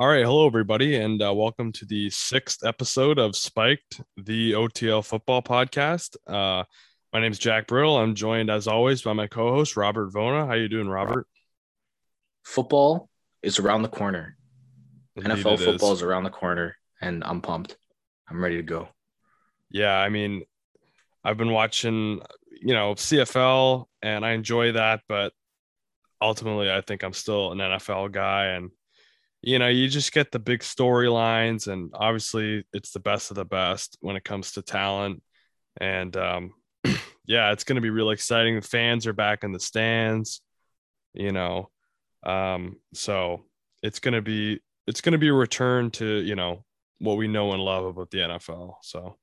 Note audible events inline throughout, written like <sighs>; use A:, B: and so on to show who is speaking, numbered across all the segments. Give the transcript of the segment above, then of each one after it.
A: All right, hello everybody, and uh, welcome to the sixth episode of Spiked, the OTL football podcast. Uh, my name is Jack Brittle. I'm joined, as always, by my co-host Robert Vona. How you doing, Robert?
B: Football is around the corner.
A: Indeed
B: NFL football
A: is.
B: is around the corner, and I'm pumped. I'm ready to go.
A: Yeah, I mean, I've been watching, you know, CFL, and I enjoy that, but ultimately, I think I'm still an NFL guy, and you know, you just get the big storylines, and obviously, it's the best of the best when it comes to talent, and um, <clears throat> yeah, it's going to be really exciting. The fans are back in the stands, you know, um, so it's going to be it's going to be a return to you know what we know and love about the NFL. So.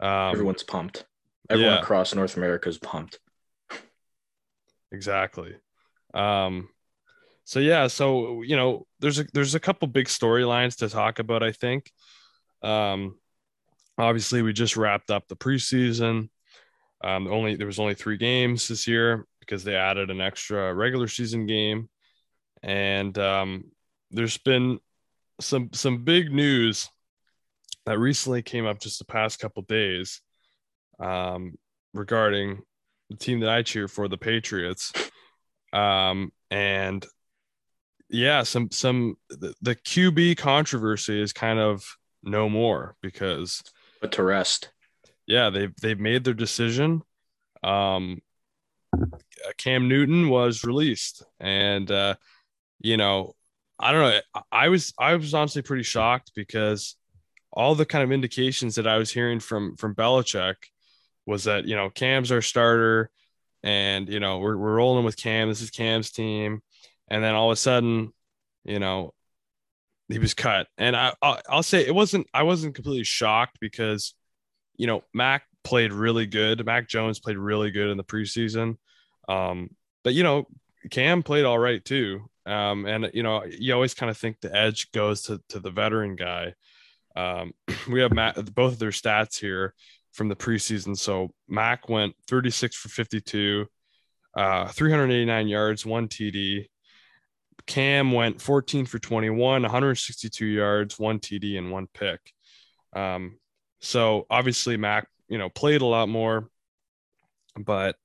A: Um,
B: Everyone's pumped. Everyone
A: yeah.
B: across North America is pumped.
A: exactly um so yeah so you know there's a there's a couple big storylines to talk about i think. Um obviously we just wrapped up the preseason. Um only there was only three games this year because they added an extra regular season game. And um there's been some some big news that recently came up just the past couple days um regarding the team that I cheer for, the Patriots. Um, and yeah, some some the, the QB controversy is kind of no more because
B: But to rest.
A: yeah, they've they've made their decision. Um, Cam Newton was released, and uh, you know, I don't know. I was I was honestly pretty shocked because all the kind of indications that I was hearing from from Belichick was that you know Cam's our starter, and you know we're we're rolling with Cam. This is Cam's team, and then all of a sudden, you know, he was cut. And I I'll, I'll say it wasn't I wasn't completely shocked because, you know, Mac played really good. Mac Jones played really good in the preseason, um, but you know Cam played all right too. Um, and you know you always kind of think the edge goes to to the veteran guy. Um, <clears throat> we have both of their stats here from the preseason. So Mac went 36 for 52, uh, 389 yards, one TD. Cam went 14 for 21, 162 yards, one TD, and one pick. Um, so obviously Mac, you know, played a lot more, but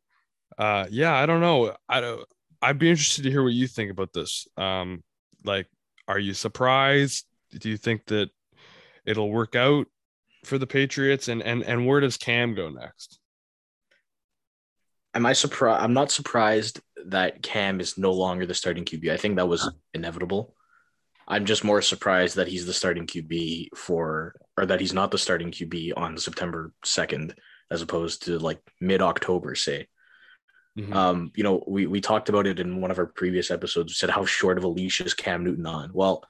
A: uh, yeah, I don't know. I don't. I'd be interested to hear what you think about this. Um, like, are you surprised? Do you think that it'll work out for the Patriots? And and and where does Cam go next?
B: Am I surprised? I'm not surprised that Cam is no longer the starting QB. I think that was inevitable. I'm just more surprised that he's the starting QB for, or that he's not the starting QB on September 2nd, as opposed to like mid October, say.
A: Mhm.
B: Um, you know, we we talked about it in one of our previous episodes. We said how short of a leash is Cam Newton on? Well,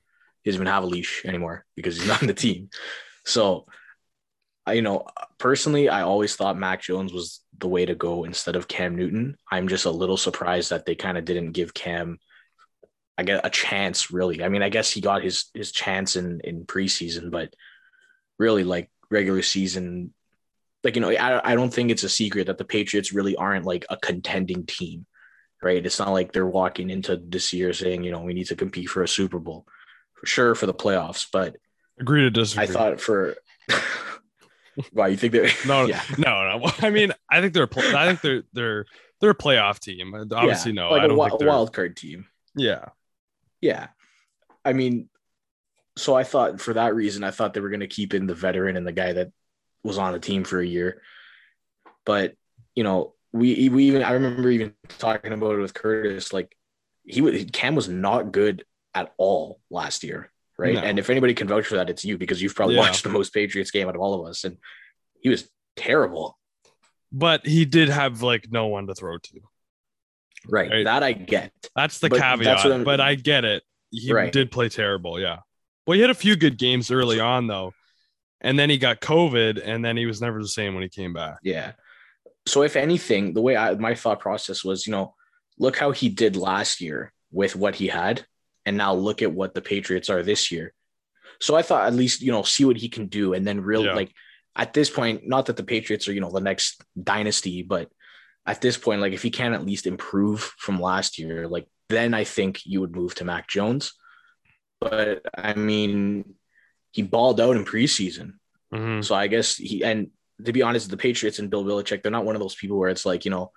B: he doesn't even have a leash anymore because he's not on the team. So, I you know, personally, I always thought Mac Jones was the way to go instead of Cam Newton. I'm just a little surprised that they kind of didn't give Cam, I get a chance. Really, I mean, I guess he got his his chance in in preseason, but really, like regular season, like you know, I I don't think it's a secret that the Patriots really aren't like a contending team, right? It's not like they're walking into this year saying, you know, we need to compete for a Super Bowl, for sure for the playoffs, but
A: Agree to disagree.
B: I thought for. <laughs> Wow, you think that? <laughs>
A: no, <laughs>
B: yeah,
A: no, no. <laughs> I mean, I think they're. I think they're they're they're a playoff team. Obviously,
B: Yeah,
A: no.
B: like
A: I
B: a,
A: don't think
B: a
A: they're.
B: wild card team.
A: Yeah,
B: Yeah. I mean, so I thought for that reason, I thought they were going to keep in the veteran and the guy that was on the team for a year. But, you know, we, we even, I remember even talking about it with Curtis, like he was, Cam was not good at all last year. Right.
A: No.
B: And if anybody can vouch for that, it's you because you've probably
A: Yeah.
B: watched the most Patriots game out of all of us. And he was terrible.
A: but he did have like no one to throw to.
B: Right.
A: Right.
B: That I get.
A: That's the
B: But that's
A: caveat.
B: what I'm-
A: but I get it. He
B: Right.
A: did play terrible. Yeah. Well, he had a few good games early on though, and then he got COVID, and then he was never the same when he came back.
B: Yeah. So if anything, the way I my thought process was, you know, look how he did last year with what he had, and now look at what the Patriots are this year. So I thought at least, you know, see what he can do, and then real
A: Yeah.
B: like at this point, not that the Patriots are, you know, the next dynasty, but at this point, like if he can at least improve from last year, like then I think you would move to Mac Jones. but I mean, he balled out in preseason.
A: Mhm.
B: So I guess he and to be honest, the Patriots and Bill Belichick, they're not one of those people where it's like, you know,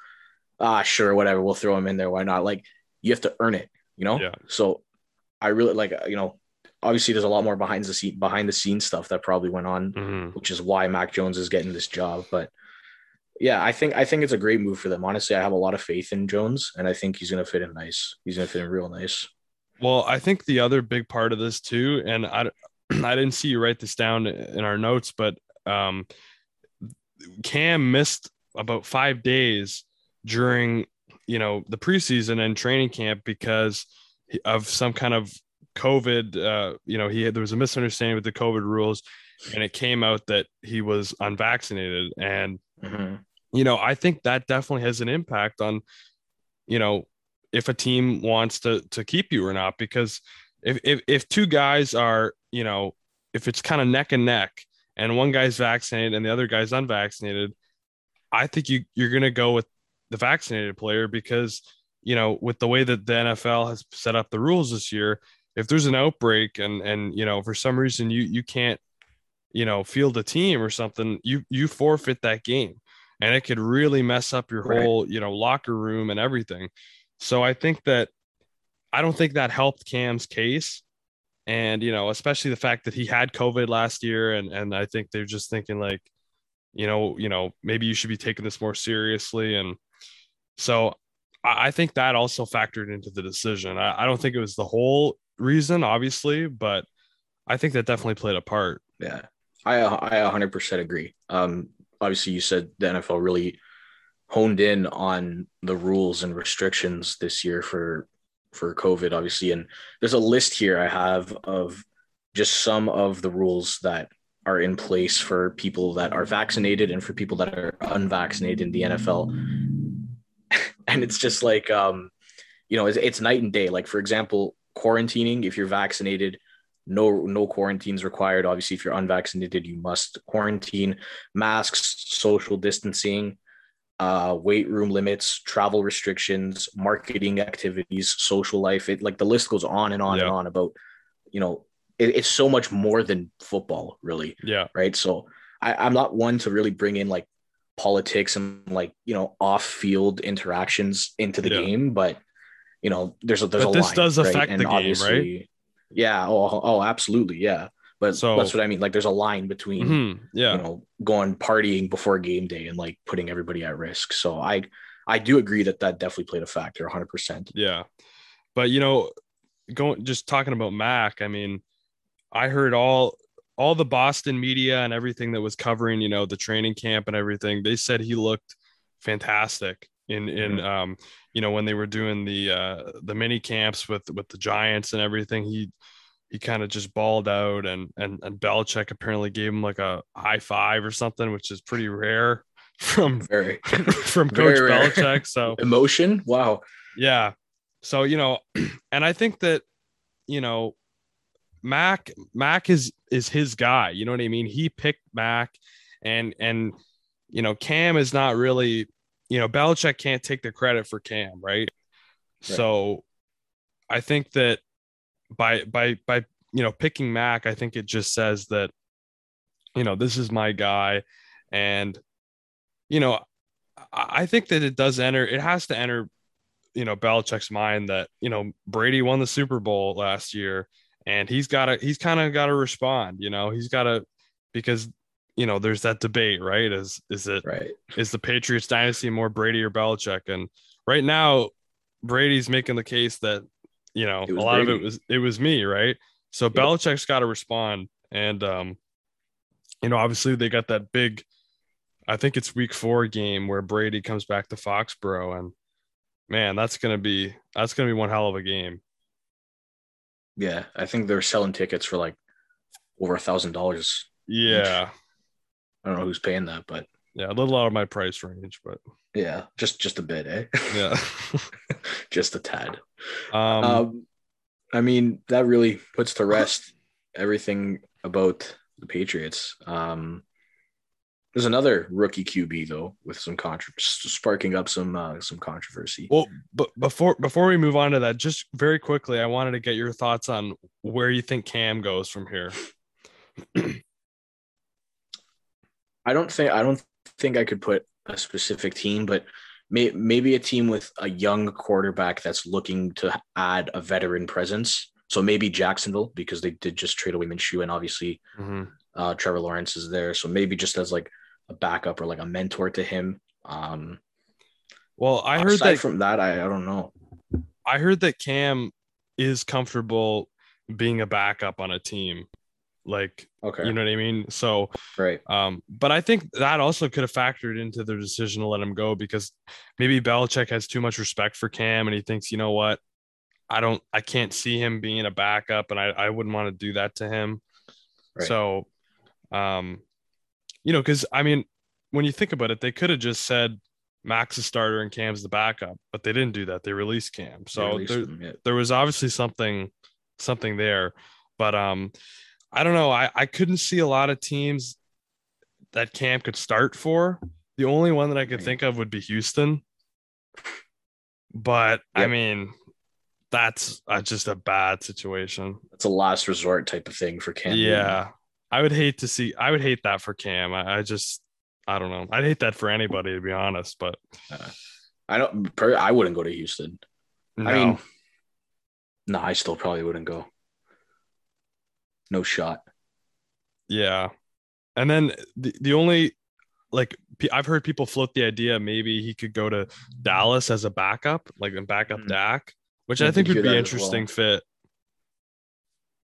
B: ah, sure, whatever, we'll throw him in there. Why not? Like you have to earn it, you know?
A: Yeah.
B: So I really like, you know, obviously there's a lot more behind the scene behind the scenes stuff that probably went on,
A: Mhm.
B: which is why Mac Jones is getting this job. But yeah, I think I think it's a great move for them. Honestly, I have a lot of faith in Jones and I think he's gonna fit in nice. He's gonna fit in real nice.
A: Well, I think the other big part of this too, and I, <clears throat> I didn't see you write this down in our notes, but um, Cam missed about five days during you know the preseason and training camp because of some kind of COVID. Uh, you know, he had, there was a misunderstanding with the COVID rules, and it came out that he was unvaccinated, and
B: Mhm.
A: you know, I think that definitely has an impact on, you know, if a team wants to to keep you or not. Because if if, if two guys are, you know, if it's kind of neck and neck, and one guy's vaccinated and the other guy's unvaccinated, I think you you're gonna go with the vaccinated player because you know with the way that the NFL has set up the rules this year, if there's an outbreak and and you know for some reason you you can't you know field a team or something, you you forfeit that game, and it could really mess up your
B: Right.
A: whole you know locker room and everything. So I think that I don't think that helped Cam's case. And you know, especially the fact that he had COVID last year, and and I think they're just thinking like, you know, you know, maybe you should be taking this more seriously. And so I, think that also factored into the decision. I, I don't think it was the whole reason, obviously, but I think that definitely played a part.
B: Yeah, I I 100% agree. Um, obviously, you said the NFL really honed in on the rules and restrictions this year for for COVID, obviously, and there's a list here I have of just some of the rules that are in place for people that are vaccinated and for people that are unvaccinated in the NFL. And it's just like um, you know, it's, it's night and day. Like for example, quarantining if you're vaccinated no no quarantines required. Obviously if you're unvaccinated you must quarantine. Masks social distancing uh weight room limits travel restrictions marketing activities social life. It like the list goes on and on and on about you know it, it's so much more than football really.
A: Yeah.
B: right? So I, i'm not one to really bring in like politics and like you know off-field interactions into the
A: Yeah.
B: game but you know there's a there's
A: But
B: a
A: this
B: line,
A: does
B: right?
A: affect
B: And
A: the game, right?
B: yeah oh, oh absolutely yeah but
A: So-
B: that's what i mean like there's a line between
A: Mhm. Yeah.
B: you know going partying before game day and like putting everybody at risk so i i do agree that that definitely played a factor 100%
A: Yeah. But you know, going just talking about Mac, I mean, I heard all all the Boston media and everything that was covering, you know, the training camp and everything. They said he looked fantastic in in um, you know, when they were doing the uh the mini camps with with the Giants and everything. He he kind of just balled out and and and Belichick apparently gave him like a high five or something, which is pretty rare <laughs> from
B: very <laughs>
A: from Coach
B: rare.
A: Belichick. So <laughs>
B: emotion wow
A: yeah. So, you know, <clears throat> and I think that, you know, Mac Mac is is his guy. You know what I mean? He picked Mac and and you know, Cam is not really, you know, Belichick can't take the credit for Cam, right? So I think that by by by you know picking Mac, I think it just says that, you know, this is my guy. And, you know, I I think that it does enter, it has to enter you know Belichick's mind that you know Brady won the Super Bowl last year and he's got to he's kind of got to respond you know? He's got to because you know there's that debate right? Is is it
B: right.
A: is the Patriots dynasty more Brady or Belichick? And right now Brady's making the case that you know a lot of it was it was me right? So
B: Yep.
A: Belichick's got to respond. And um you know obviously they got that big I think it's week 4 game where Brady comes back to Foxborough and man that's going to be that's going to be one hell of a game
B: yeah i think they're selling tickets for like over a thousand dollars
A: yeah.
B: I don't know who's paying that but
A: yeah a little out of my price range but
B: yeah just just a bit eh? <laughs>
A: Yeah. <laughs>
B: Just a tad.
A: Um,
B: um, I mean, that really puts to rest everything about the Patriots. Um, There's another rookie QB though with some controversy, sparking up some uh, some controversy.
A: Well, but before before we move on to that, just very quickly, I wanted to get your thoughts on where you think Cam goes from here. <clears throat>
B: I don't think I don't think I could put a specific team, but may, maybe a team with a young quarterback that's looking to add a veteran presence. So maybe Jacksonville because they did just trade away Minshew, and obviously
A: Mm-hmm.
B: uh, Trevor Lawrence is there. So maybe just as like a backup or like a mentor to him. Um,
A: Well, I heard that
B: from that, I, I don't know.
A: I heard that Cam is comfortable being a backup on a team. Like,
B: Okay,
A: you know what I mean? So,
B: right.
A: um, but I think that also could have factored into their decision to let him go because maybe Belichick has too much respect for Cam and he thinks, you know what, I don't, I can't see him being a backup and I, I wouldn't want to do that to him.
B: Right.
A: So, um, you know, because I mean, when you think about it, they could have just said Max is starter and Cam's the backup, but they didn't do that. They released Cam. So
B: released
A: there,
B: him, yeah.
A: there was obviously something something there but um i don't know i i couldn't see a lot of teams that cam could start for the only one that i could think of would be houston but i mean that's uh, just a bad situation
B: It's a last resort type of thing for Cam.
A: Yeah i would hate to see i would hate that for cam I, I just i don't know i'd hate that for anybody to be honest but
B: I don't. Per, I wouldn't go to Houston.
A: no.
B: I mean, no, I still probably wouldn't go. No shot.
A: Yeah. And then the, the only like I've heard people float the idea maybe he could go to Dallas as a backup, like a backup
B: Mhm.
A: Dak, which
B: I
A: I think
B: did
A: would be
B: that
A: interesting
B: well.
A: fit.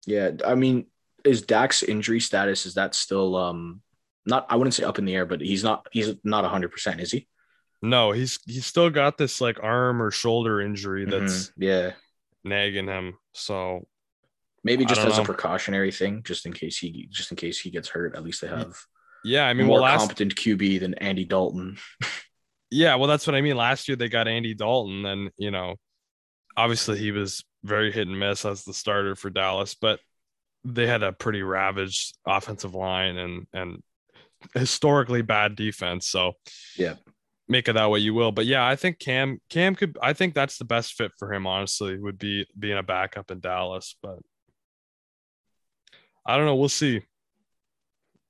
B: Yeah, I mean, is Dak's injury status is that still um not? I wouldn't say up in the air, but he's not. He's not hundred percent, is he?
A: No, he's he's still got this like arm or shoulder injury that's
B: Mhm. yeah.
A: nagging him. So
B: Maybe just as a precautionary thing, just in case he just in case he gets hurt. At least they have
A: yeah, I mean,
B: more
A: well, last
B: competent QB than Andy Dalton.
A: yeah, well, that's what I mean. Last year they got Andy Dalton, and you know, obviously he was very hit and miss as the starter for Dallas, but they had a pretty ravaged offensive line and and historically bad defense. So
B: Yeah.
A: make it that way you will. But yeah, I think Cam Cam could. I think that's the best fit for him. Honestly, would be being a backup in Dallas, but. I don't know. We'll see.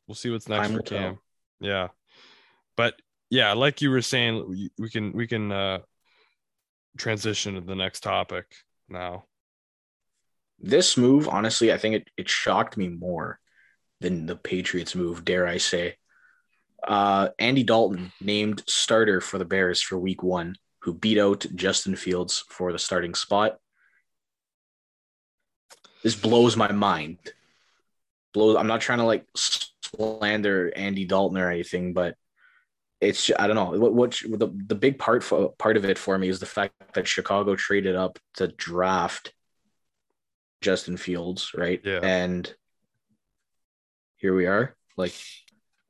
A: We'll see what's next
B: Time
A: for
B: will tell.
A: Cam. Yeah. But yeah, like you were saying, we- we can we can uh transition to the next topic now.
B: This move, honestly, I think it, it shocked me more than the Patriots move, dare I say. Uh, Andy Dalton named starter for the Bears for week one, who beat out Justin Fields for the starting spot. This blows my mind. Blows. I'm not trying to like slander Andy Dalton or anything, but it's I don't know what what the the big part for, part of it for me is the fact that Chicago traded up to draft Justin Fields, right?
A: Yeah.
B: And here we are. Like,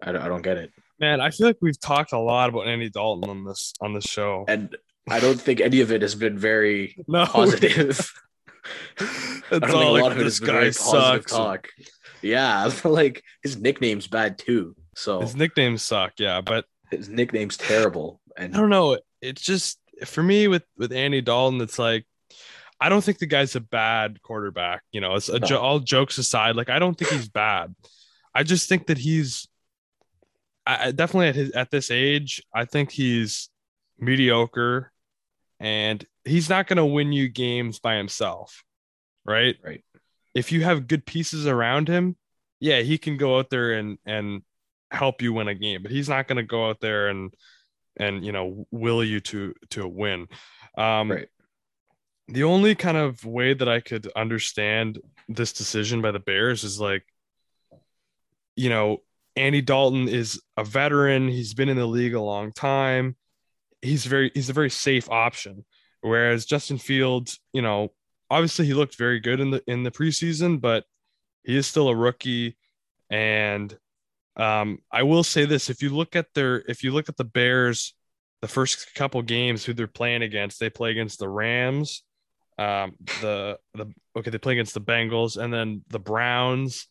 B: I don't, I don't get it.
A: Man, I feel like we've talked a lot about Andy Dalton on this on this show.
B: And I don't think any of it has been very <laughs>
A: No,
B: positive. <laughs> I don't think
A: all
B: a
A: like
B: lot of it
A: this guy
B: very positive
A: sucks.
B: talk. Yeah, <laughs> like his nickname's bad too. So
A: His nicknames suck, yeah, but
B: his nickname's terrible. And
A: I don't know. It's just for me with with Andy Dalton, it's like I don't think the guy's a bad quarterback. You know, it's a
B: No.
A: all jokes aside. Like I don't think he's bad. I just think that he's I, I definitely at his at this age. I think he's mediocre, and he's not going to win you games by himself, right?
B: Right.
A: If you have good pieces around him, yeah, he can go out there and and help you win a game, but he's not going to go out there and and you know will you to to a win. Um,
B: Right.
A: The only kind of way that I could understand this decision by the Bears is like, you know, Andy Dalton is a veteran. He's been in the league a long time. He's very he's a very safe option. Whereas Justin Fields, you know, obviously he looked very good in the in the preseason, but he is still a rookie. And um, I will say this: if you look at their if you look at the Bears, the first couple games who they're playing against, they play against the Rams, um, the the okay, they play against the Bengals, and then the Browns.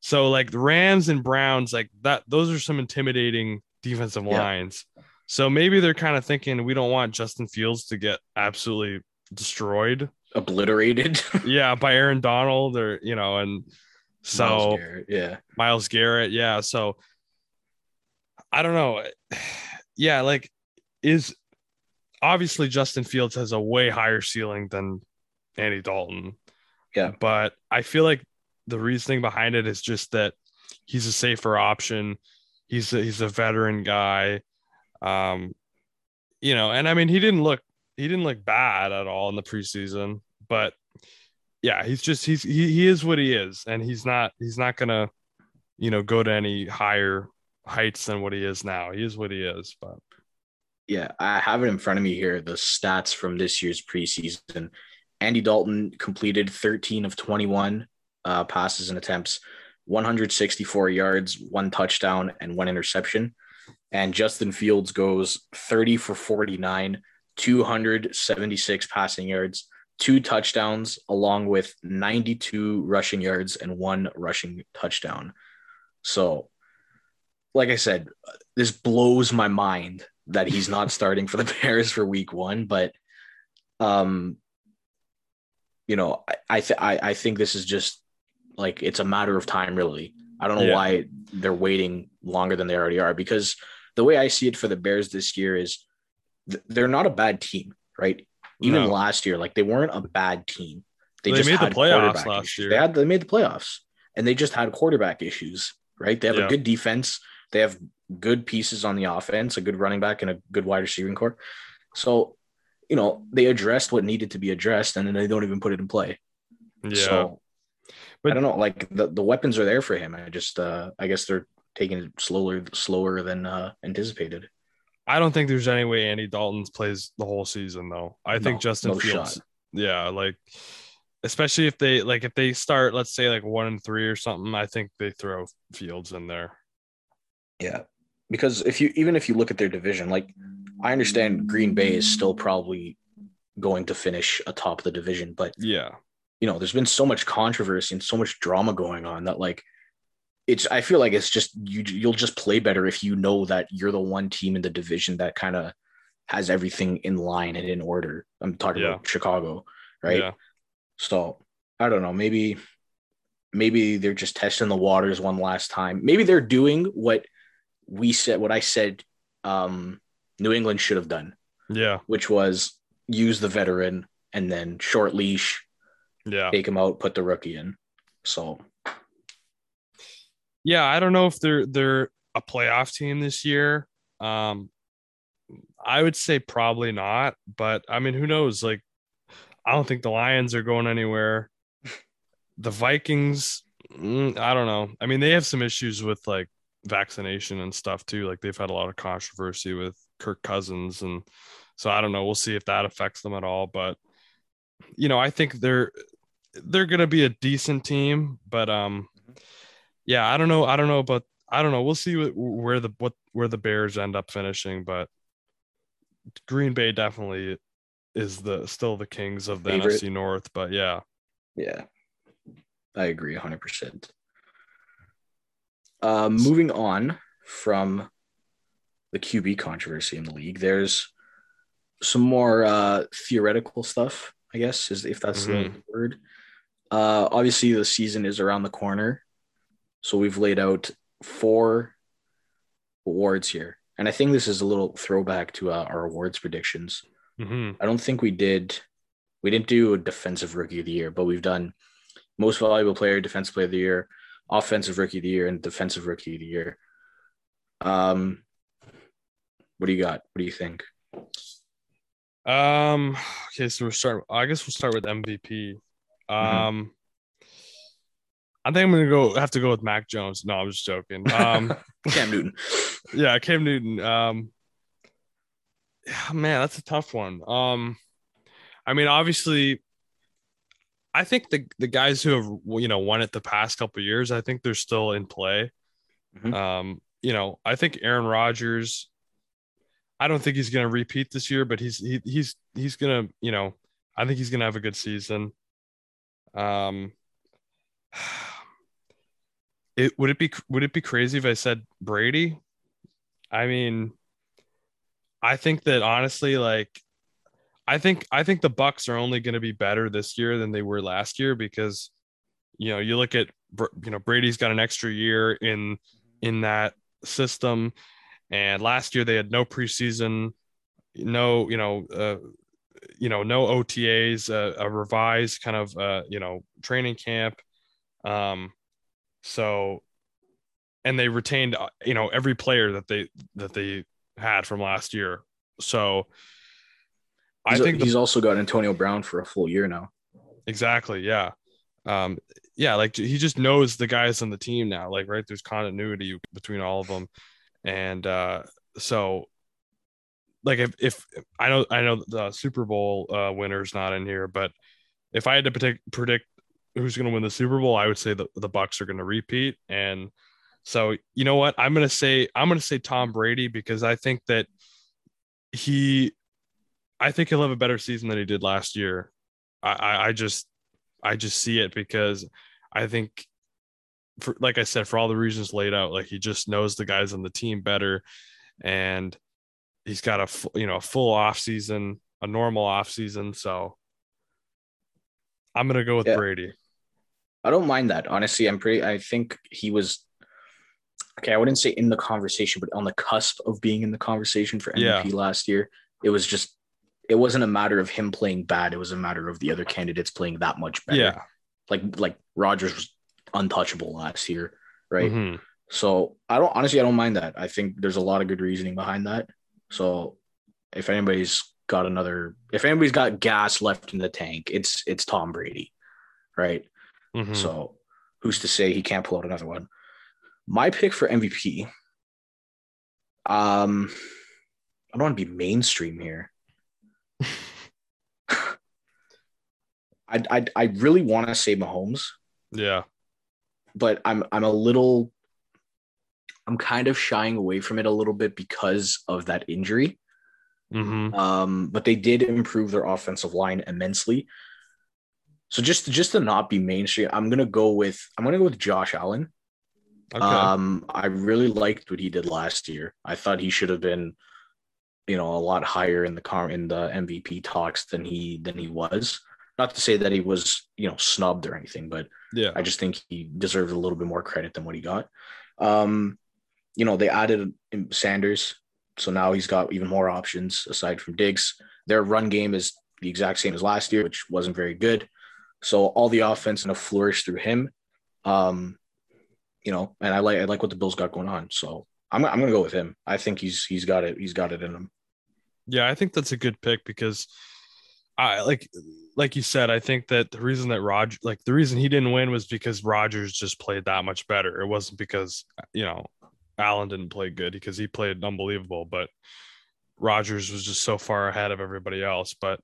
A: So like the Rams and Browns, like that, those are some intimidating defensive
B: Yeah.
A: lines. So maybe they're kind of thinking we don't want Justin Fields to get absolutely destroyed.
B: Obliterated. <laughs>
A: Yeah, by Aaron Donald or you know, and so
B: Myles Garrett, yeah.
A: Myles Garrett. Yeah. So I don't know. <sighs> Yeah, like is obviously Justin Fields has a way higher ceiling than Andy Dalton.
B: Yeah.
A: But I feel like the reasoning behind it is just that he's a safer option. He's a, he's a veteran guy. Um, you know, and I mean he didn't look he didn't look bad at all in the preseason, but yeah, he's just he's he, he is what he is, and he's not he's not gonna you know go to any higher heights than what he is now. He is what he is, but
B: Yeah, I have it in front of me here. The stats from this year's preseason. Andy Dalton completed 13 of 21 uh, passes and attempts, 164 yards, one touchdown, and one interception. And Justin Fields goes 30 for 49, 276 passing yards, two touchdowns, along with 92 rushing yards and one rushing touchdown. So, like I said, this blows my mind that he's not starting for the <laughs> Bears for week one, but um you know, I I, th- I I think this is just like it's a matter of time really. I don't know
A: Yeah.
B: why they're waiting longer than they already are because the way I see it for the Bears this year is th- they're not a bad team, right? Even
A: No.
B: last year, like they weren't a bad team.
A: They just made the playoffs
B: quarterback
A: last
B: issues.
A: year.
B: They had they made the playoffs, and they just had quarterback issues, right? They have
A: Yeah.
B: a good defense. They have good pieces on the offense, a good running back, and a good wide receiving core. So, you know, they addressed what needed to be addressed, and then they don't even put it in play.
A: yeah.
B: So,
A: But-
B: I don't know. Like the, the weapons are there for him. I just, uh, I guess they're taking it slower, slower than uh, anticipated.
A: I don't think there's any way Andy Dalton plays the whole season though. I think
B: No,
A: Justin
B: no
A: Fields,
B: shot.
A: yeah, like especially if they like if they start, let's say like one and three or something, I think they throw Fields in there.
B: Yeah, because if you even if you look at their division, like I understand Green Bay is still probably going to finish atop the division, but
A: Yeah.
B: you know, there's been so much controversy and so much drama going on that like it's I feel like it's just you you'll just play better if you know that you're the one team in the division that kind of has everything in line and in order. I'm talking
A: Yeah.
B: about Chicago, right?
A: Yeah.
B: So I don't know. Maybe maybe they're just testing the waters one last time. Maybe they're doing what we said, what I said um, New England should have done,
A: Yeah.
B: which was use the veteran and then short leash,
A: Yeah.
B: take him out, put the rookie in. So
A: Yeah. I don't know if they're they're a playoff team this year. Um I would say probably not, but I mean, who knows? Like, I don't think the Lions are going anywhere. The Vikings, mm, I don't know. I mean, they have some issues with like vaccination and stuff too. Like, they've had a lot of controversy with Kirk Cousins, and so I don't know. We'll see if that affects them at all. But you know, I think they're they're gonna be a decent team, but um, yeah, I don't know. I don't know about. I don't know. We'll see what, where the what where the Bears end up finishing, but Green Bay definitely is the still the kings of the
B: Favorite.
A: NFC North. But yeah,
B: yeah, I agree 100%. Uh, moving on from the QB controversy in the league, there's some more uh, theoretical stuff, I guess, is if that's the
A: Mhm.
B: word. Uh, obviously, the season is around the corner, so we've laid out four awards here, and I think this is a little throwback to uh, our awards predictions.
A: hmm
B: I don't think we did. We didn't do a defensive rookie of the year, but we've done most valuable player, defensive player of the year, offensive rookie of the year, and defensive rookie of the year. Um, what do you got? What do you think?
A: Um. Okay, so we're starting. I guess we'll start with MVP. Um. I think I'm gonna go. Have to go with Mac Jones. No, I'm just joking. Um. <laughs>
B: Cam Newton. <laughs>
A: yeah, Cam Newton. Um. yeah, man, that's a tough one. Um. I mean, obviously, I think the the guys who have you know won it the past couple of years, I think they're still in play.
B: Mhm.
A: Um. You know, I think Aaron Rodgers. I don't think he's going to repeat this year, but he's he, he's he's going to you know I think he's going to have a good season. Um, <sighs> it would it be would it be crazy if I said Brady? I mean, I think that honestly, like, I think I think the Bucs are only going to be better this year than they were last year because, you know, you look at you know Brady's got an extra year in in that system, and last year they had no preseason, no you know. Uh, you know, no OTAs, uh, a revised kind of, uh, you know, training camp. Um, so, and they retained, uh, you know, every player that they that they had from last year. So,
B: I think he's the, also got Antonio Brown for a full year now.
A: Exactly. Yeah. Um, yeah, like he just knows the guys on the team now. Like, right, there's continuity between all of them, and uh, so like if, if I know I know the Super Bowl uh, winner's not in here, but if I had to predict predict who's going to win the Super Bowl, I would say the, the Bucs are going to repeat. And so, you know what? I'm going to say I'm going to say Tom Brady because I think that he, I think he'll have a better season than he did last year. I, I, I just, I just see it because I think, for like I said, for all the reasons laid out, like he just knows the guys on the team better, and he's got a you know a full off season, a normal off season. So I'm gonna go with yeah. Brady.
B: I don't mind that. Honestly, I'm pretty I think he was okay, I wouldn't say in the conversation, but on the cusp of being in the conversation for MVP yeah. last year. It was just it wasn't a matter of him playing bad, it was a matter of the other candidates playing that much better.
A: Yeah.
B: Like like Rodgers was untouchable last year, right? Mm-hmm. So I don't honestly I don't mind that. I think there's a lot of good reasoning behind that. So if anybody's got another if anybody's got gas left in the tank, it's it's Tom Brady, right? Mm-hmm. So who's to say he can't pull out another one? My pick for MVP. Um, I don't want to be mainstream here. I, I I really want to say Mahomes.
A: Yeah.
B: But I'm I'm a little I'm kind of shying away from it a little bit because of that injury. Mm-hmm. Um, but they did improve their offensive line immensely. So just just to not be mainstream, I'm gonna go with I'm gonna go with Josh Allen. Okay. Um, I really liked what he did last year. I thought he should have been, you know, a lot higher in the car in the MVP talks than he than he was. Not to say that he was, you know, snubbed or anything, but
A: yeah,
B: I just think he deserved a little bit more credit than what he got. Um, you know, they added Sanders, so now he's got even more options aside from Diggs. Their run game is the exact same as last year, which wasn't very good. So all the offense kind of flourished through him. Um, you know, and I like I like what the Bills got going on. So I'm I'm gonna go with him. I think he's he's got it. He's got it in him.
A: Yeah, I think that's a good pick because I like like you said, I think that the reason that Roger like the reason he didn't win was because Rodgers just played that much better. It wasn't because you know Allen didn't play good because he played unbelievable, but Rodgers was just so far ahead of everybody else. But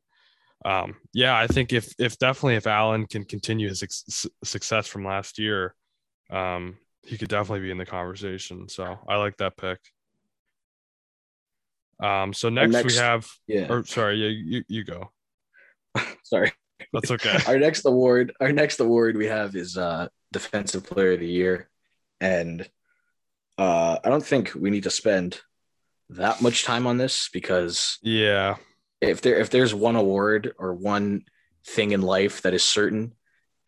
A: um, yeah, I think if if definitely if Allen can continue his ex- success from last year, um, he could definitely be in the conversation. So I like that pick. Um, so next, next we have, yeah. or sorry, yeah, you you go. <laughs>
B: sorry,
A: that's okay. <laughs>
B: our next award, our next award we have is uh defensive player of the year, and uh, I don't think we need to spend that much time on this because
A: yeah,
B: if there if there's one award or one thing in life that is certain,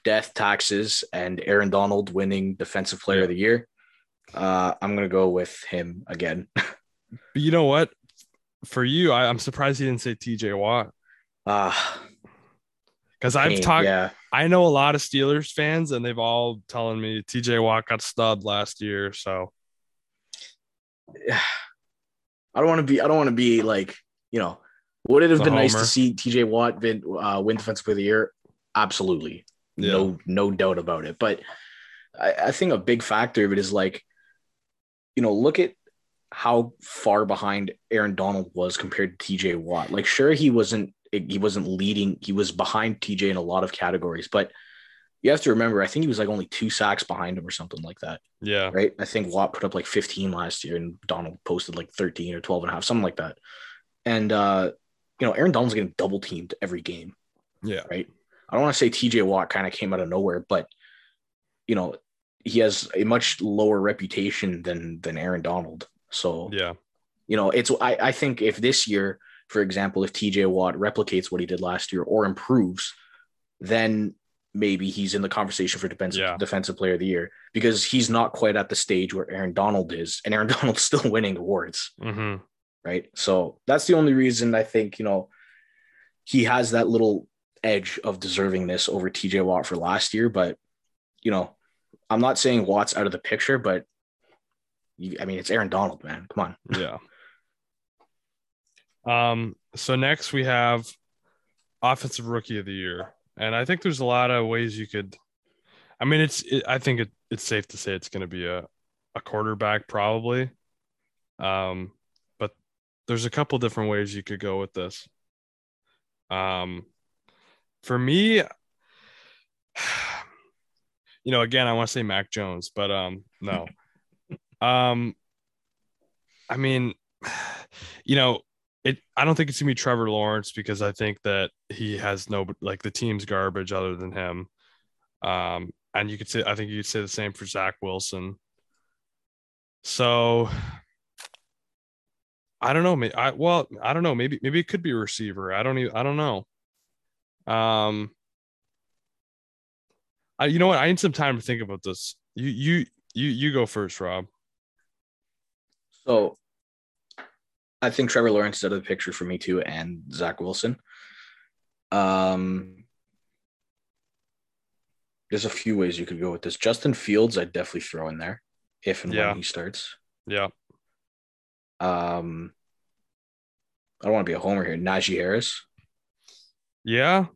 B: death, taxes, and Aaron Donald winning Defensive Player yeah. of the Year, uh, I'm gonna go with him again. <laughs>
A: but you know what? For you, I, am surprised he didn't say T.J. Watt.
B: Ah.
A: Uh, because I've talked, yeah. I know a lot of Steelers fans, and they've all telling me TJ Watt got stubbed last year. So <sighs>
B: I don't want to be, I don't want to be like, you know, would it have been homer. nice to see TJ Watt win, uh, win Defensive Player of the Year? Absolutely, yeah. no, no doubt about it. But I, I think a big factor of it is like, you know, look at how far behind Aaron Donald was compared to TJ Watt. Like, sure, he wasn't he wasn't leading, he was behind TJ in a lot of categories, but you have to remember, I think he was like only two sacks behind him or something like that.
A: Yeah.
B: Right. I think Watt put up like 15 last year and Donald posted like 13 or 12 and a half, something like that. And uh, you know, Aaron Donald's getting double teamed every game.
A: Yeah.
B: Right. I don't want to say TJ Watt kind of came out of nowhere, but you know, he has a much lower reputation than than Aaron Donald. So
A: Yeah.
B: you know, it's I, I think if this year, for example, if TJ Watt replicates what he did last year or improves, then maybe he's in the conversation for defensive
A: Yeah.
B: defensive player of the year because he's not quite at the stage where Aaron Donald is, and Aaron <laughs> Donald's still winning awards,
A: hmm
B: right? So that's the only reason I think, you know, he has that little edge of deservingness over TJ Watt for last year, but you know, I'm not saying Watt's out of the picture, but you, I mean, it's Aaron Donald, man. Come on.
A: Yeah. Um, so next we have offensive rookie of the year. And I think there's a lot of ways you could I mean it's it, I think it, it's safe to say it's going to be a a quarterback probably. Um but there's a couple different ways you could go with this. Um for me <sighs> you know again I want to say Mac Jones, but um no. <laughs> Um I mean, <sighs> you know, it. I don't think it's gonna be Trevor Lawrence because I think that he has no like the team's garbage other than him. Um, and you could say I think you could say the same for Zach Wilson. So I don't know. Maybe I well I don't know. Maybe maybe it could be a receiver. I don't even I don't know. Um, I you know what? I need some time to think about this. You you you you go first, Rob.
B: So I think Trevor Lawrence is out of the picture for me too, and Zach Wilson. Um, there's a few ways you could go with this. Justin Fields, I'd definitely throw in there if and
A: Yeah.
B: when he starts.
A: Yeah.
B: Um, I don't want to be a homer here. Najee Harris.
A: Yeah.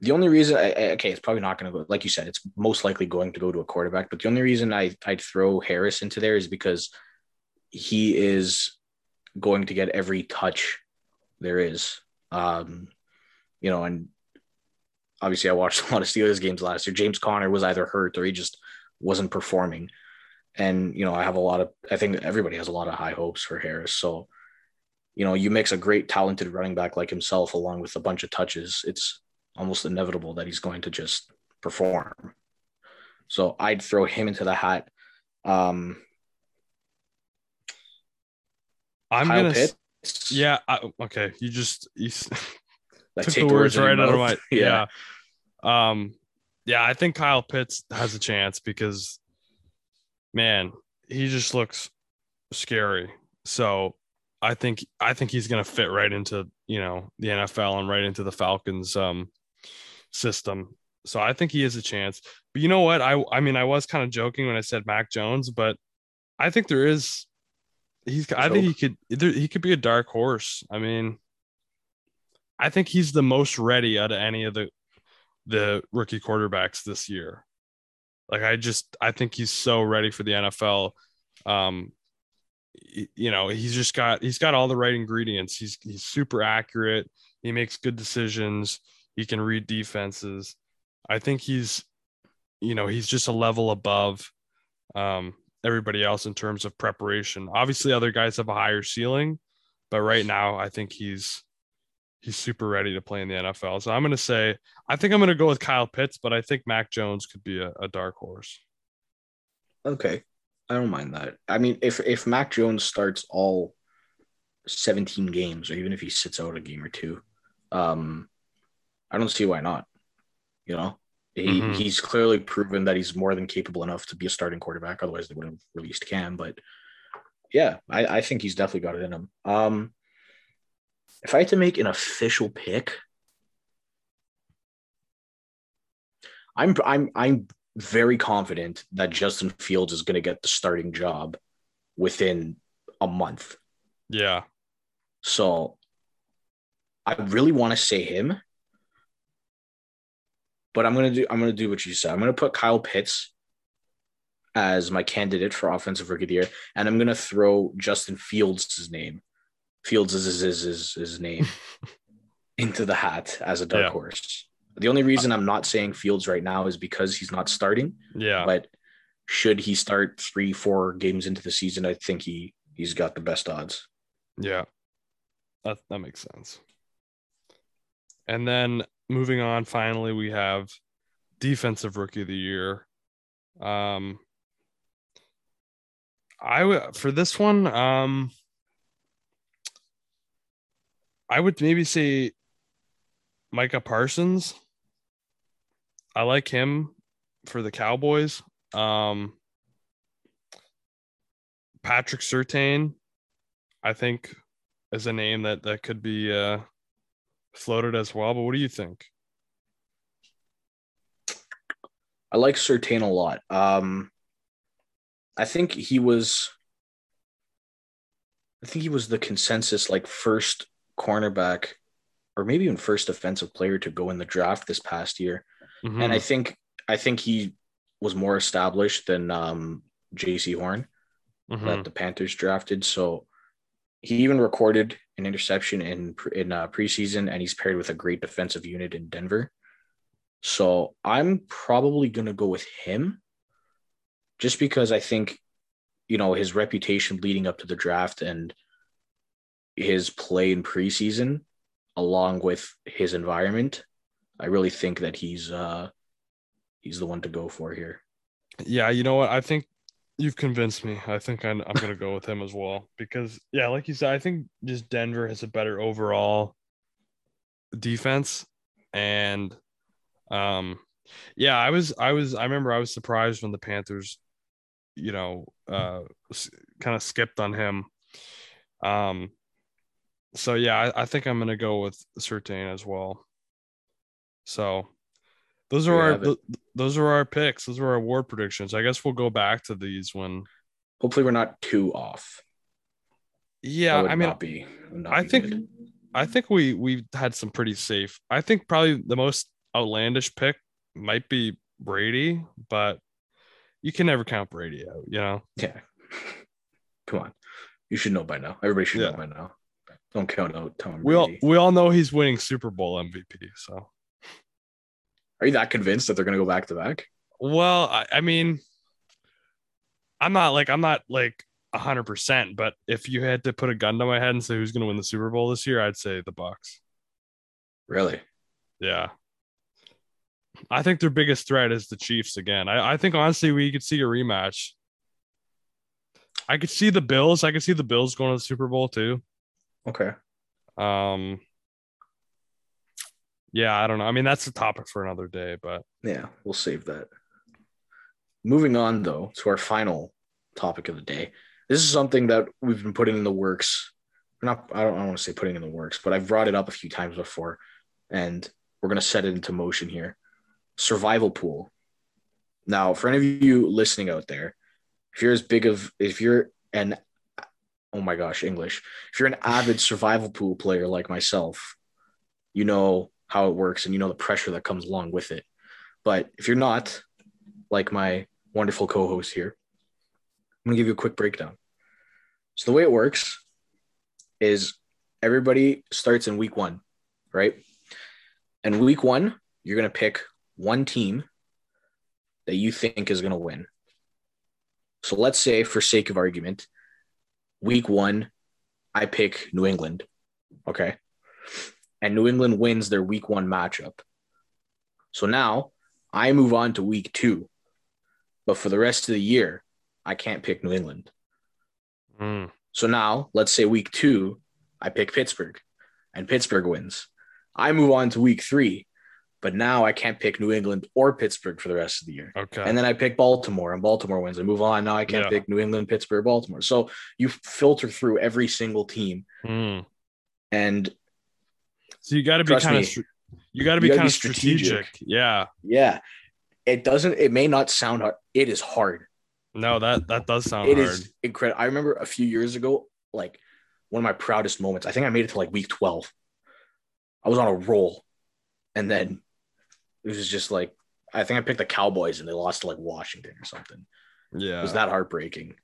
B: The only reason, I, okay, it's probably not going to go, like you said, it's most likely going to go to a quarterback. But the only reason I, I'd throw Harris into there is because he is going to get every touch there is. Um, you know, and obviously I watched <laughs> a lot of Steelers games last year. James Conner was either hurt or he just wasn't performing. And, you know, I have a lot of, I think everybody has a lot of high hopes for Harris. So, you know, you mix a great, talented running back like himself along with a bunch of touches. It's almost inevitable that he's going to just perform. So I'd throw him into the hat. Um,
A: I'm
B: Kyle
A: gonna.
B: Pitts.
A: Yeah. I, okay. You just you <laughs> took the words right out of my.
B: mouth. <laughs>
A: Yeah. Um. Yeah, I think Kyle Pitts has a chance because, man, he just looks scary. So, I think I think he's gonna fit right into you know the NFL and right into the Falcons um system. So I think he has a chance. But you know what? I I mean I was kind of joking when I said Mac Jones, but I think there is he's I think he could there, he could be a dark horse. I mean I think he's the most ready out of any of the the rookie quarterbacks this year. Like I just I think he's so ready for the NFL. Um you know, he's just got he's got all the right ingredients. He's he's super accurate. He makes good decisions. He can read defenses. I think he's you know, he's just a level above um everybody else in terms of preparation. Obviously other guys have a higher ceiling, but right now I think he's he's super ready to play in the NFL. So I'm going to say I think I'm going to go with Kyle Pitts, but I think Mac Jones could be a, a dark horse.
B: Okay. I don't mind that. I mean, if if Mac Jones starts all 17 games, or even if he sits out a game or two, um, I don't see why not. You know, he,
A: Mhm.
B: he's clearly proven that he's more than capable enough to be a starting quarterback. Otherwise, they wouldn't have released Cam. But yeah, I, I think he's definitely got it in him. Um, if I had to make an official pick, I'm I'm I'm very confident that Justin Fields is going to get the starting job within a month.
A: Yeah.
B: So I really want to say him, but I'm gonna do I'm gonna do what you said. I'm gonna put Kyle Pitts as my candidate for offensive rookie of the year, and I'm gonna throw Justin Fields' name. Fields is his, his, his name into the hat as a dark
A: Yeah.
B: horse. The only reason I'm not saying Fields right now is because he's not starting.
A: Yeah.
B: But should he start three, four games into the season, I think he he's got the best odds.
A: Yeah. That that makes sense. And then moving on, finally, we have defensive rookie of the year. Um, I for this one, um, I would maybe say Micah Parsons. I like him for the Cowboys. Um, Patrick Surtain, I think, is a name that that could be uh, floated as well. But what do you think?
B: I like Surtain a lot. Um, I think he was. I think he was the consensus like first cornerback, or maybe even first defensive player to go in the draft this past year.
A: Mhm.
B: And I think I think he was more established than um, Jaycee Horn
A: Mhm.
B: that the Panthers drafted. So he even recorded an interception in in uh, preseason, and he's paired with a great defensive unit in Denver. So I'm probably gonna go with him, just because I think, you know, his reputation leading up to the draft and his play in preseason, along with his environment, I really think that he's uh he's the one to go for here.
A: Yeah, you know what? I think you've convinced me. I think I'm, I'm going to go with him as well because, yeah, like you said, I think just Denver has a better overall defense. And, um, yeah, I was, I was, I remember I was surprised when the Panthers, you know, uh, kind of skipped on him. Um, so yeah, I, I think I'm going to go with Surtain as well. So those are our th- those are our picks. Those are our award predictions. I guess we'll go back to these when.
B: Hopefully, we're not too off.
A: Yeah, I mean,
B: not be.
A: I think
B: good.
A: I think we we had some pretty safe. I think probably the most outlandish pick might be Brady, but you can never count Brady out. You know.
B: Yeah. <laughs> Come on. You should know by now. Everybody should
A: Yeah.
B: know by now. Don't count out Tom
A: We all we all know he's winning Super Bowl MVP. So
B: Are you that convinced that they're going to go back to back?
A: well, I, I mean, I'm not like I'm not like hundred percent, but if you had to put a gun to my head and say who's going to win the Super Bowl this year, I'd say the Bucs.
B: Really?
A: Yeah. I think their biggest threat is the Chiefs again. I, I think honestly we could see a rematch. I could see the Bills. I could see the Bills going to the Super Bowl too.
B: Okay.
A: Um yeah, I don't know. I mean, that's a topic for another day, but
B: Yeah, we'll save that. Moving on, though, to our final topic of the day. This is something that we've been putting in the works. Not, I don't, I don't want to say putting in the works, but I've brought it up a few times before, and we're going to set it into motion here. Survival pool. Now, for any of you listening out there, if you're as big of, if you're an, oh my gosh, English, if you're an avid survival pool player like myself, you know how it works and you know the pressure that comes along with it. But if you're not, like my wonderful co host here, I'm going to give you a quick breakdown. So, the way it works is everybody starts in week one, right? And week one, you're going to pick one team that you think is going to win. So, let's say, for sake of argument, week one, I pick New England. Okay. And New England wins their week one matchup. So now I move on to week two. But for the rest of the year, I can't pick New England.
A: mm,
B: So now let's say week two, I pick Pittsburgh and Pittsburgh wins. I move on to week three, but now I can't pick New England or Pittsburgh for the rest of the year.
A: okay.
B: And then I pick Baltimore and Baltimore wins. I move on. Now I can't
A: Yeah.
B: pick New England, Pittsburgh, Baltimore. So you filter through every single team.
A: Mm.
B: And
A: So you got to be kind of you got to be kind of strategic.
B: strategic.
A: Yeah.
B: yeah, it doesn't, it may not sound hard. It is hard.
A: No, that that does sound
B: It
A: hard.
B: is incredible. I remember a few years ago, like one of my proudest moments. I think I made it to like week 12. I was on a roll. And then it was just like, I think I picked the Cowboys and they lost to like Washington or something.
A: yeah.
B: It was that heartbreaking.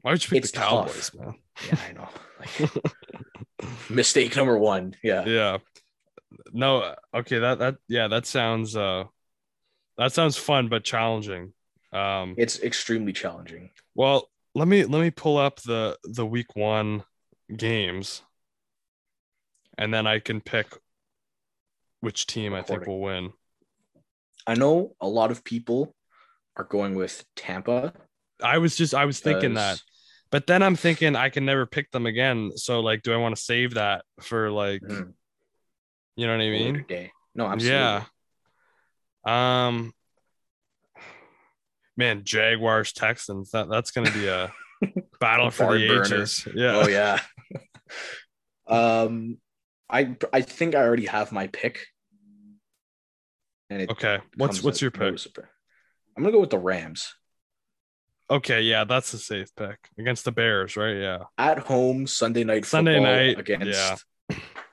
A: Why would you pick
B: it's
A: the Cowboys,
B: tough.
A: man?
B: Yeah, I know. Like, <laughs> mistake number one. Yeah.
A: yeah no okay that that yeah that sounds uh that sounds fun but challenging um
B: It's extremely challenging.
A: well let me let me pull up the the week one games and then i can pick which team i think will win
B: I know a lot of people are going with Tampa
A: I was just I was thinking that. But then I'm thinking I can never pick them again. So like, do I want to save that for like,
B: Mhm.
A: you know what I
B: later
A: mean?
B: day. No, absolutely.
A: Yeah. Um. Man, Jaguars Texans. That that's gonna be a <laughs> battle for
B: Barn
A: the
B: burner.
A: ages. Yeah.
B: Oh yeah. <laughs> um, I I think I already have my pick. And it
A: Okay. What's what's your pick?
B: surprise. I'm gonna go with the Rams
A: Okay, yeah, that's a safe pick against the Bears, right? Yeah.
B: at home Sunday night
A: Sunday
B: football
A: night,
B: against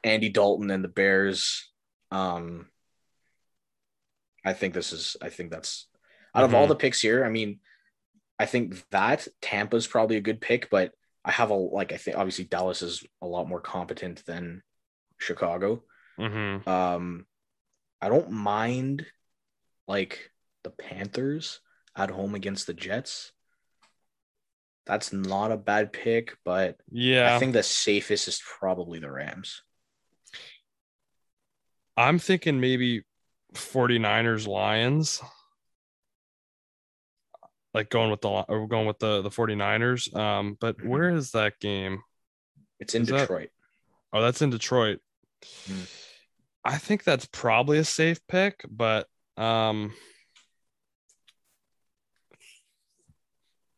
B: Andy Dalton and the Bears. Um, I think this is. I think that's out of all
A: Mhm.
B: the picks here. I mean, I think that Tampa's probably a good pick, but I have a like. I think obviously Dallas is a lot more competent than Chicago.
A: Mm-hmm.
B: Um, I don't mind like the Panthers at home against the Jets. That's not a bad pick, but
A: Yeah.
B: I think the safest is probably the Rams.
A: I'm thinking maybe 49ers Lions. Like going with the or going with the the 49ers. Um, but
B: Mhm.
A: where is that game?
B: It's in
A: Is that-
B: Detroit.
A: Oh, that's in Detroit.
B: Hmm.
A: I think that's probably a safe pick, but um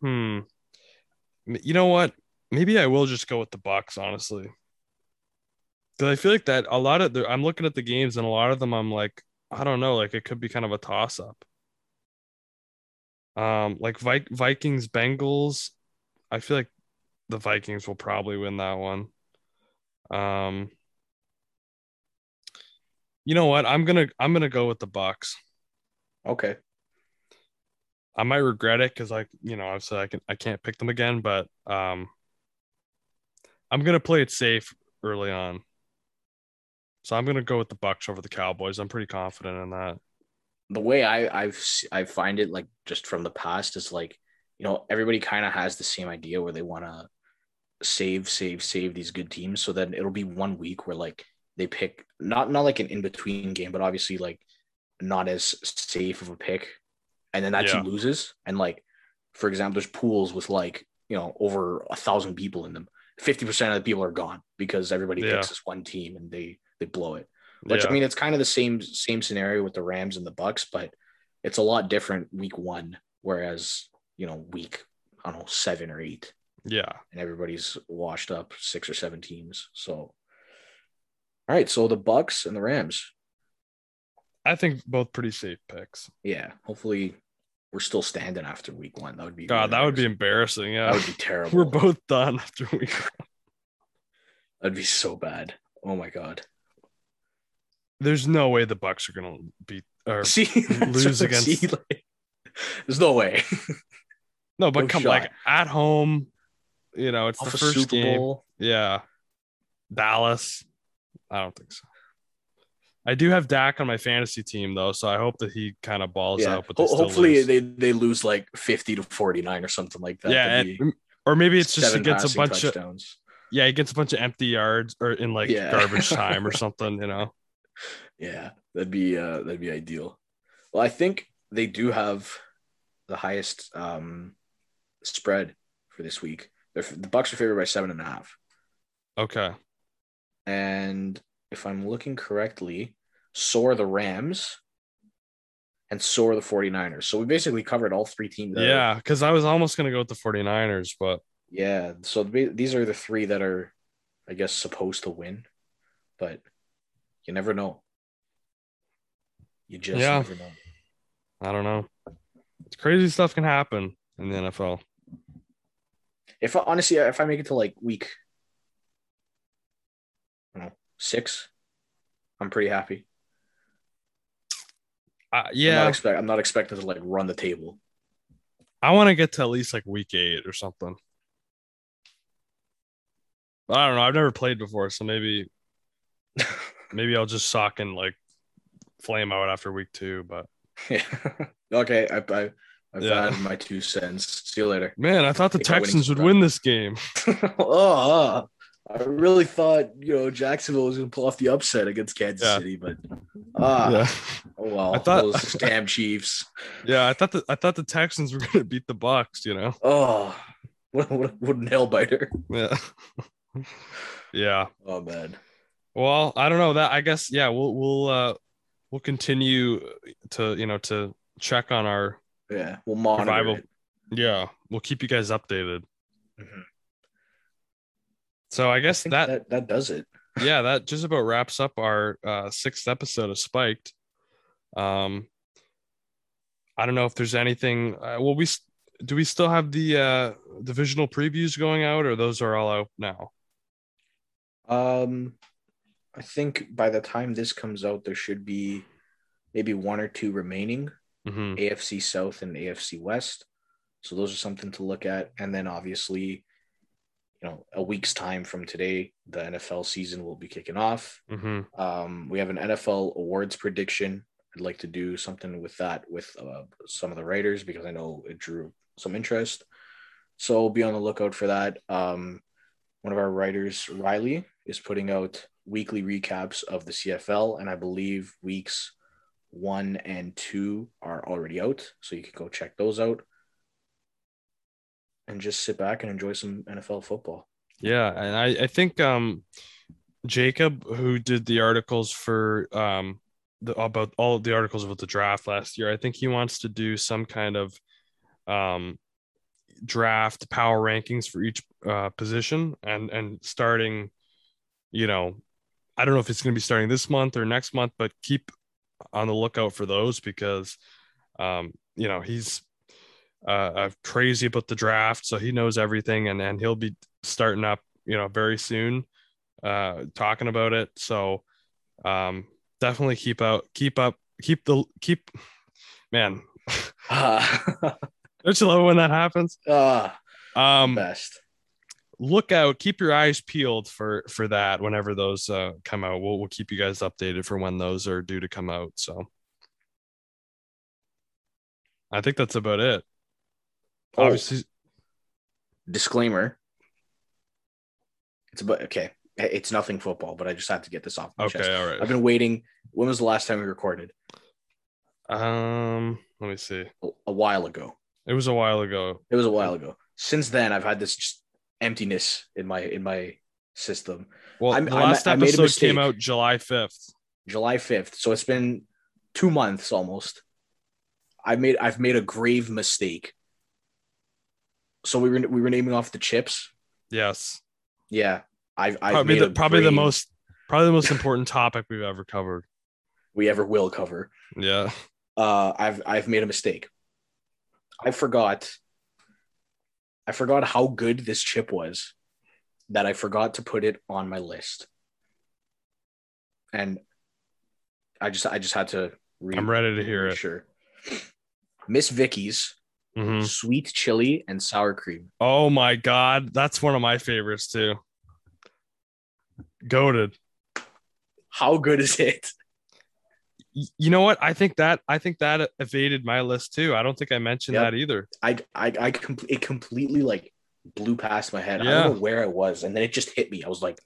A: hmm. You know what? Maybe I will just go with the Bucs, honestly. Because I feel like that a lot of the I'm looking at the games and a lot of them I'm like, I don't know, like it could be kind of a toss up. Um, like Vi- Vikings Bengals, I feel like the Vikings will probably win that one. Um, you know what? I'm gonna I'm gonna go with the Bucs.
B: Okay.
A: I might regret it because I, you know, I've said I can I can't pick them again, but um, I'm gonna play it safe early on. So I'm gonna go with the Bucs over the Cowboys. I'm pretty confident in that.
B: The way I I've I find it like just from the past is like you know everybody kind of has the same idea where they want to save save save these good teams so then it'll be one week where like they pick not not like an in between game but obviously like not as safe of a pick and then that
A: Yeah.
B: team loses and like for example there's pools with like you know over a thousand people in them 50% of the people are gone because everybody
A: Yeah.
B: picks this one team and they they blow it which
A: Yeah.
B: I mean, it's kind of the same same scenario with the Rams and the Bucs, but it's a lot different week one, whereas you know week I don't know seven or eight,
A: yeah.
B: and everybody's washed up six or seven teams. So, all right, so the Bucs and the Rams,
A: I think both pretty safe picks.
B: yeah. Hopefully, we're still standing after week one. That would be
A: God, that would be
B: embarrassing.
A: Yeah.
B: that would be terrible. <laughs>
A: We're both done after we
B: That'd be so bad. Oh my god.
A: There's no way the Bucs are gonna beat or <laughs>
B: See,
A: lose against-
B: see, like, there's no way. <laughs>
A: no, but
B: No
A: come
B: shot.
A: like at home, you know, it's
B: Off
A: the first
B: Super
A: game.
B: Bowl.
A: Yeah. Dallas. I don't think so. I do have Dak on my fantasy team though, so I hope that he kind of balls
B: Yeah.
A: out. But they
B: Ho- hopefully
A: lose.
B: they, they lose like 50 to 49 or something like that.
A: yeah, and- or maybe it's just against a bunch of yeah, he gets a bunch of empty yards or in like
B: Yeah.
A: garbage <laughs> time or something, you know.
B: Yeah, that'd be uh that'd be ideal. Well, I think they do have the highest um spread for this week. They're, the Bucs are favored by seven and a half.
A: Okay.
B: And if I'm looking correctly, so are the Rams and so are the 49ers. So we basically covered all three teams. that
A: Yeah, because I was almost gonna go with the 49ers, but
B: Yeah. So these are the three that are, I guess, supposed to win, but you never know. You just
A: Yeah.
B: never know.
A: I don't know. It's crazy stuff can happen in the NFL.
B: If honestly, if I make it to like week, I don't know, six, I'm pretty happy.
A: Uh,
B: I'm not,
A: yeah,
B: expect, I'm not expecting to like run the table.
A: I want to get to at least like week eight or something. But I don't know. I've never played before, so maybe <laughs> maybe I'll just sock and like flame out after week two. But
B: yeah. <laughs> okay. I, I, I've
A: Yeah.
B: my two cents. See you later.
A: man, I thought the
B: Take my winning
A: Texans would win this game. <laughs>
B: oh, I really thought you know Jacksonville was going to pull off the upset against Kansas
A: Yeah.
B: City, but ah,
A: yeah,
B: oh well.
A: I thought-
B: those damn Chiefs. <laughs>
A: yeah. I thought that I thought the Texans were gonna beat the Bucs. You know.
B: Oh, what <laughs> what, what a nail biter.
A: Yeah. <laughs> yeah.
B: Oh man.
A: Well, I don't know that. I guess yeah. We'll we'll uh we'll continue to you know to check on our
B: Yeah, we'll monitor it.
A: yeah. We'll keep you guys updated.
B: Mhm.
A: So I
B: I
A: guess
B: think
A: that,
B: that that does it. <laughs>
A: yeah that just about wraps up our uh, sixth episode of Spiked. Um, I don't know if there's anything. Uh, well, we do we still have the uh, divisional previews going out, or those are all out now?
B: Um, I think by the time this comes out, there should be maybe one or two remaining
A: hmm
B: AFC South and AFC West. So those are something to look at. And then obviously, you know, a week's time from today, the NFL season will be kicking off.
A: hmm
B: Um, we have an NFL awards prediction. I'd like to do something with that with uh, some of the writers because I know it drew some interest. So be on the lookout for that. Um, one of our writers, Riley, is putting out weekly recaps of the CFL, and I believe weeks one and two are already out. So you can go check those out and just sit back and enjoy some NFL football.
A: Yeah, and I I think um Jacob who did the articles for um the about all the articles about the draft last year, I think he wants to do some kind of um draft power rankings for each uh position and and starting you know I don't know if it's going to be starting this month or next month but keep on the lookout for those because um you know he's uh, uh crazy about the draft so he knows everything and and he'll be starting up you know very soon uh talking about it. So um definitely keep out keep up keep the keep man.
B: Ah, <laughs>
A: don't you love when that happens?
B: Ah,
A: um
B: best.
A: look out keep your eyes peeled for for that whenever those uh come out. We'll, we'll keep you guys updated for when those are due to come out so. I think that's about it
B: Oh.
A: obviously
B: disclaimer. It's about okay. It's nothing football but i just have to get this off my
A: okay
B: chest.
A: all right.
B: I've been waiting. When was the last time we recorded?
A: Um let me see.
B: A, while ago.
A: It was a while ago.
B: It was a while ago. Since then i've had this just emptiness in my in my system.
A: Well
B: I'm-
A: the
B: I'm-
A: last
B: I made a
A: episode came out july 5th
B: july 5th so it's been two months almost. I made i've made a grave mistake so we were we were naming off the chips
A: yes
B: yeah i've, I've
A: probably the, probably the most probably the most important topic we've ever covered
B: we ever will cover
A: yeah
B: uh, I've I've made a mistake. I forgot. I forgot how good this chip was, that I forgot to put it on my list, and I just I just had to.
A: I'm ready to hear it
B: Sure. Miss Vickie's
A: Mhm.
B: sweet chili and sour cream.
A: oh my god that's one of my favorites too goaded
B: How good is it?
A: you know what i think that i think that evaded my list too i don't think i mentioned
B: Yep.
A: that either
B: I I I com- it completely like blew past my head. I
A: Yeah.
B: don't know where I was, and then it just hit me. I was like,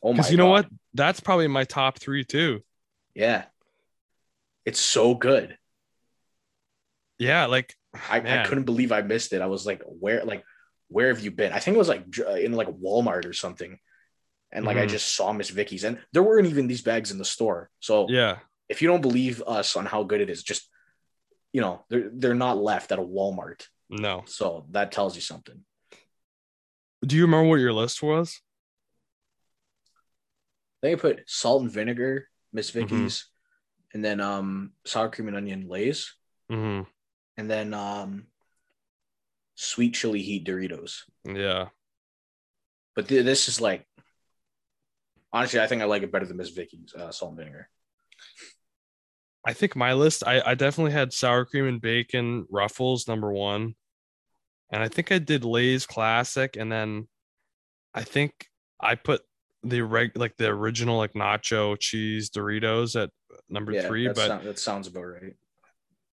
B: "Oh my!"
A: you know
B: God.
A: what that's probably my top three too
B: Yeah. It's so good.
A: yeah like
B: I, I couldn't believe I missed it. I was like, where like where have you been? I think it was like in like Walmart or something. And like I
A: Mhm.
B: just saw Miss Vickie's and there weren't even these bags in the store. So
A: yeah
B: if you don't believe us on how good it is, just you know, they're they're not left at a Walmart.
A: no
B: So that tells you something.
A: do you remember what your list was
B: They put salt and vinegar, Miss
A: Mm-hmm.
B: Vickie's, and then um sour cream and onion Lay's,
A: hmm
B: and then um sweet chili heat Doritos.
A: yeah
B: But th- this is like, honestly, I think I like it better than Miss Vickie's uh, salt and vinegar.
A: I think my list, I, I definitely had sour cream and bacon ruffles number one. And I think I did Lay's classic. And then I think I put the reg like the original like nacho cheese Doritos at number
B: yeah,
A: three. But
B: sound- that sounds about right.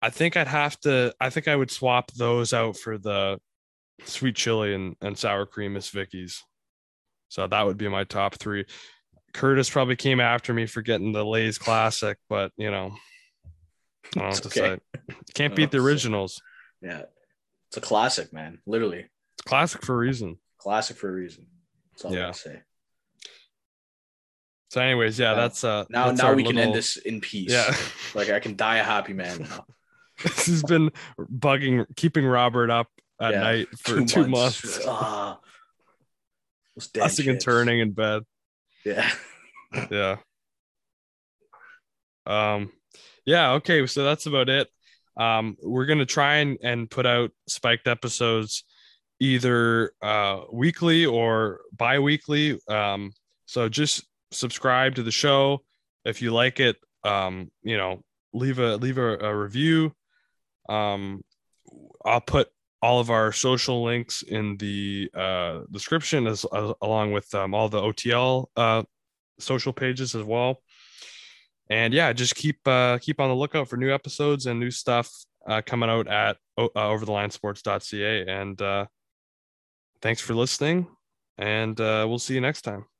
A: I think I'd have to I think I would swap those out for the sweet chili and, and sour cream Miss Vickie's. So that would be my top three. Curtis probably came after me for getting the Lay's Classic, but you know, I don't have to
B: okay.
A: say. Can't beat the originals.
B: Yeah. It's a classic, man. Literally.
A: It's classic for a reason.
B: Classic for a reason. That's all
A: Yeah.
B: I say.
A: So, anyways, yeah,
B: Now-
A: that's uh
B: Now
A: that's
B: now we can end this in peace.
A: Yeah.
B: Like I can die a happy man <laughs> now. <laughs>
A: this has been bugging keeping Robert up at
B: Yeah,
A: night for <laughs> two, months. <laughs>
B: Ah. Those dead
A: Tossing and turning in bed.
B: Yeah.
A: yeah um yeah okay so that's about it um we're gonna try and, and put out spiked episodes either uh weekly or bi-weekly um so just subscribe to the show if you like it um you know leave a leave a, a review um i'll put all of our social links in the uh description as, as along with um, all the otl uh social pages as well. And yeah, just keep uh, keep on the lookout for new episodes and new stuff uh, coming out at uh, overthelinesports.ca. And uh, thanks for listening, and uh, we'll see you next time.